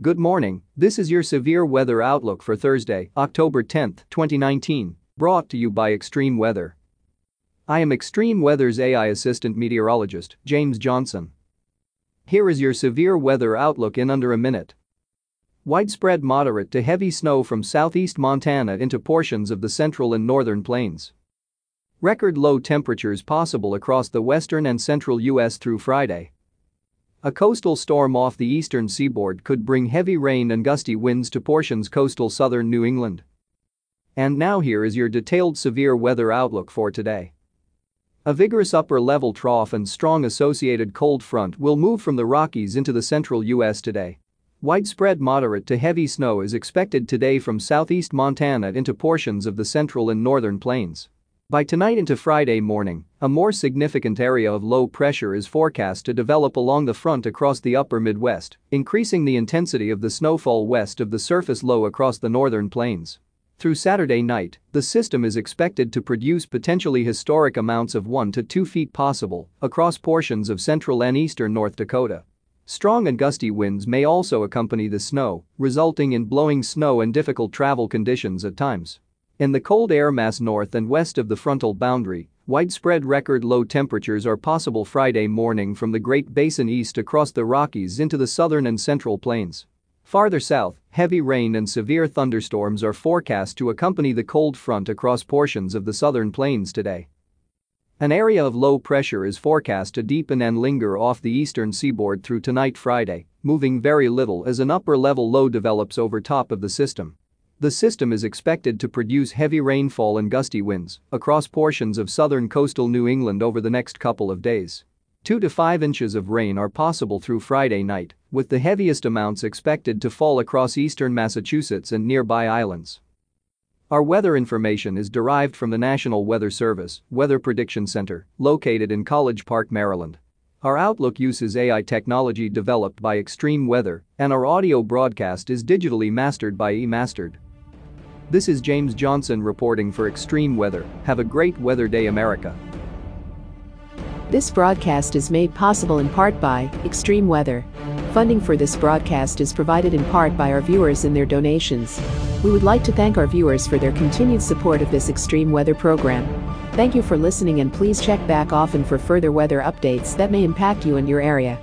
Good morning, this is your severe weather outlook for Thursday, October 10, 2019, brought to you by Extreme Weather. I am Extreme Weather's AI assistant meteorologist, James Johnson. Here is your severe weather outlook in under a minute. Widespread moderate to heavy snow from southeast Montana into portions of the central and northern plains. Record low temperatures possible across the western and central U.S. through Friday. A coastal storm off the eastern seaboard could bring heavy rain and gusty winds to portions coastal southern New England. And now here is your detailed severe weather outlook for today. A vigorous upper-level trough and strong associated cold front will move from the Rockies into the central U.S. today. Widespread moderate to heavy snow is expected today from southeast Montana into portions of the central and northern plains. By tonight into Friday morning, a more significant area of low pressure is forecast to develop along the front across the upper Midwest, increasing the intensity of the snowfall west of the surface low across the northern plains. Through Saturday night, the system is expected to produce potentially historic amounts of 1 to 2 feet possible across portions of central and eastern North Dakota. Strong and gusty winds may also accompany the snow, resulting in blowing snow and difficult travel conditions at times. In the cold air mass north and west of the frontal boundary, widespread record low temperatures are possible Friday morning from the Great Basin east across the Rockies into the southern and central plains. Farther south, heavy rain and severe thunderstorms are forecast to accompany the cold front across portions of the southern plains today. An area of low pressure is forecast to deepen and linger off the eastern seaboard through tonight Friday, moving very little as an upper-level low develops over top of the system. The system is expected to produce heavy rainfall and gusty winds across portions of southern coastal New England over the next couple of days. 2 to 5 inches of rain are possible through Friday night, with the heaviest amounts expected to fall across eastern Massachusetts and nearby islands. Our weather information is derived from the National Weather Service Weather Prediction Center, located in College Park, Maryland. Our Outlook uses AI technology developed by Extreme Weather, and our audio broadcast is digitally mastered by eMastered. This is James Johnson reporting for Extreme Weather. Have a great weather day, America. This broadcast is made possible in part by Extreme Weather. Funding for this broadcast is provided in part by our viewers and their donations. We would like to thank our viewers for their continued support of this extreme weather program. Thank you for listening and please check back often for further weather updates that may impact you and your area.